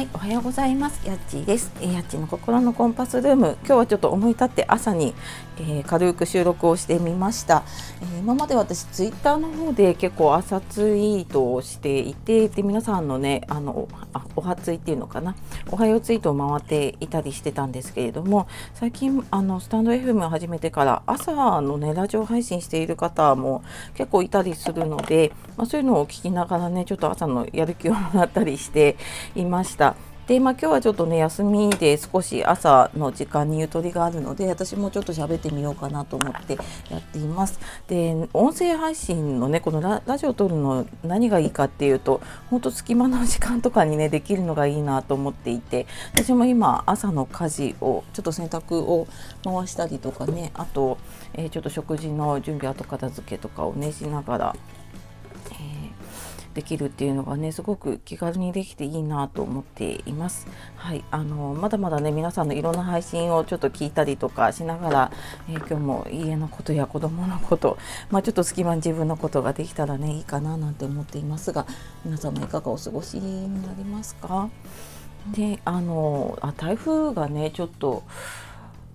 はい、おはようございます。やっちーです。えー、やっちの心のコンパスルーム。今日はちょっと思い立って朝に、えー、軽く収録をしてみました。えー、今まで私ツイッターの方で結構朝ツイートをしていて、で皆さんのね、あのあおはツイっていうのかな、おはようツイートを回っていたりしてたんですけれども、最近あのスタンド FM を始めてから朝のねラジオ配信している方も結構いたりするので、まあ、そういうのを聞きながらね、ちょっと朝のやる気をもらったりしていました。で、まあ、今日はちょっとね休みで少し朝の時間にゆとりがあるので私もちょっと喋ってみようかなと思ってやっています。で音声配信のねこのララジオを撮るの何がいいかっていうと本当隙間の時間とかにねできるのがいいなと思っていて私も今朝の家事をちょっと洗濯を回したりとかねあと、えー、ちょっと食事の準備後片付けとかをねしながらできるっていうのがねすごく気軽にできていいなと思っています。はい、あのまだまだね皆さんのいろんな配信をちょっと聞いたりとかしながら、えー、今日も家のことや子供のこと、まあ、ちょっと隙間に自分のことができたらねいいかななんて思っていますが皆さんもいかがお過ごしになりますか？であのあ台風がねちょっと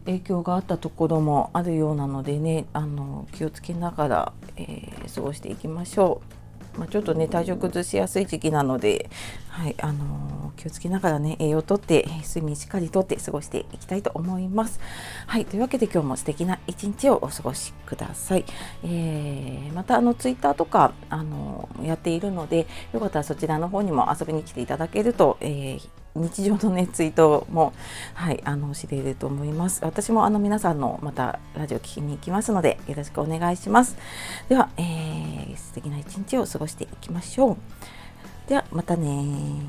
影響があったところもあるようなのでねあの気をつけながら、えー、過ごしていきましょう。まあ、ちょっとね体調崩しやすい時期なので、はいあのー、気をつけながらね栄養をとって睡眠しっかりとって過ごしていきたいと思います。はいというわけで今日も素敵な一日をお過ごしください。えー、またあのツイッターとか、あのー、やっているのでよかったらそちらの方にも遊びに来ていただけると、えー日常のねツイートもはいあの知れると思います。私もあの皆さんのまたラジオ聞きに行きますのでよろしくお願いします。では、えー、素敵な一日を過ごしていきましょう。ではまたね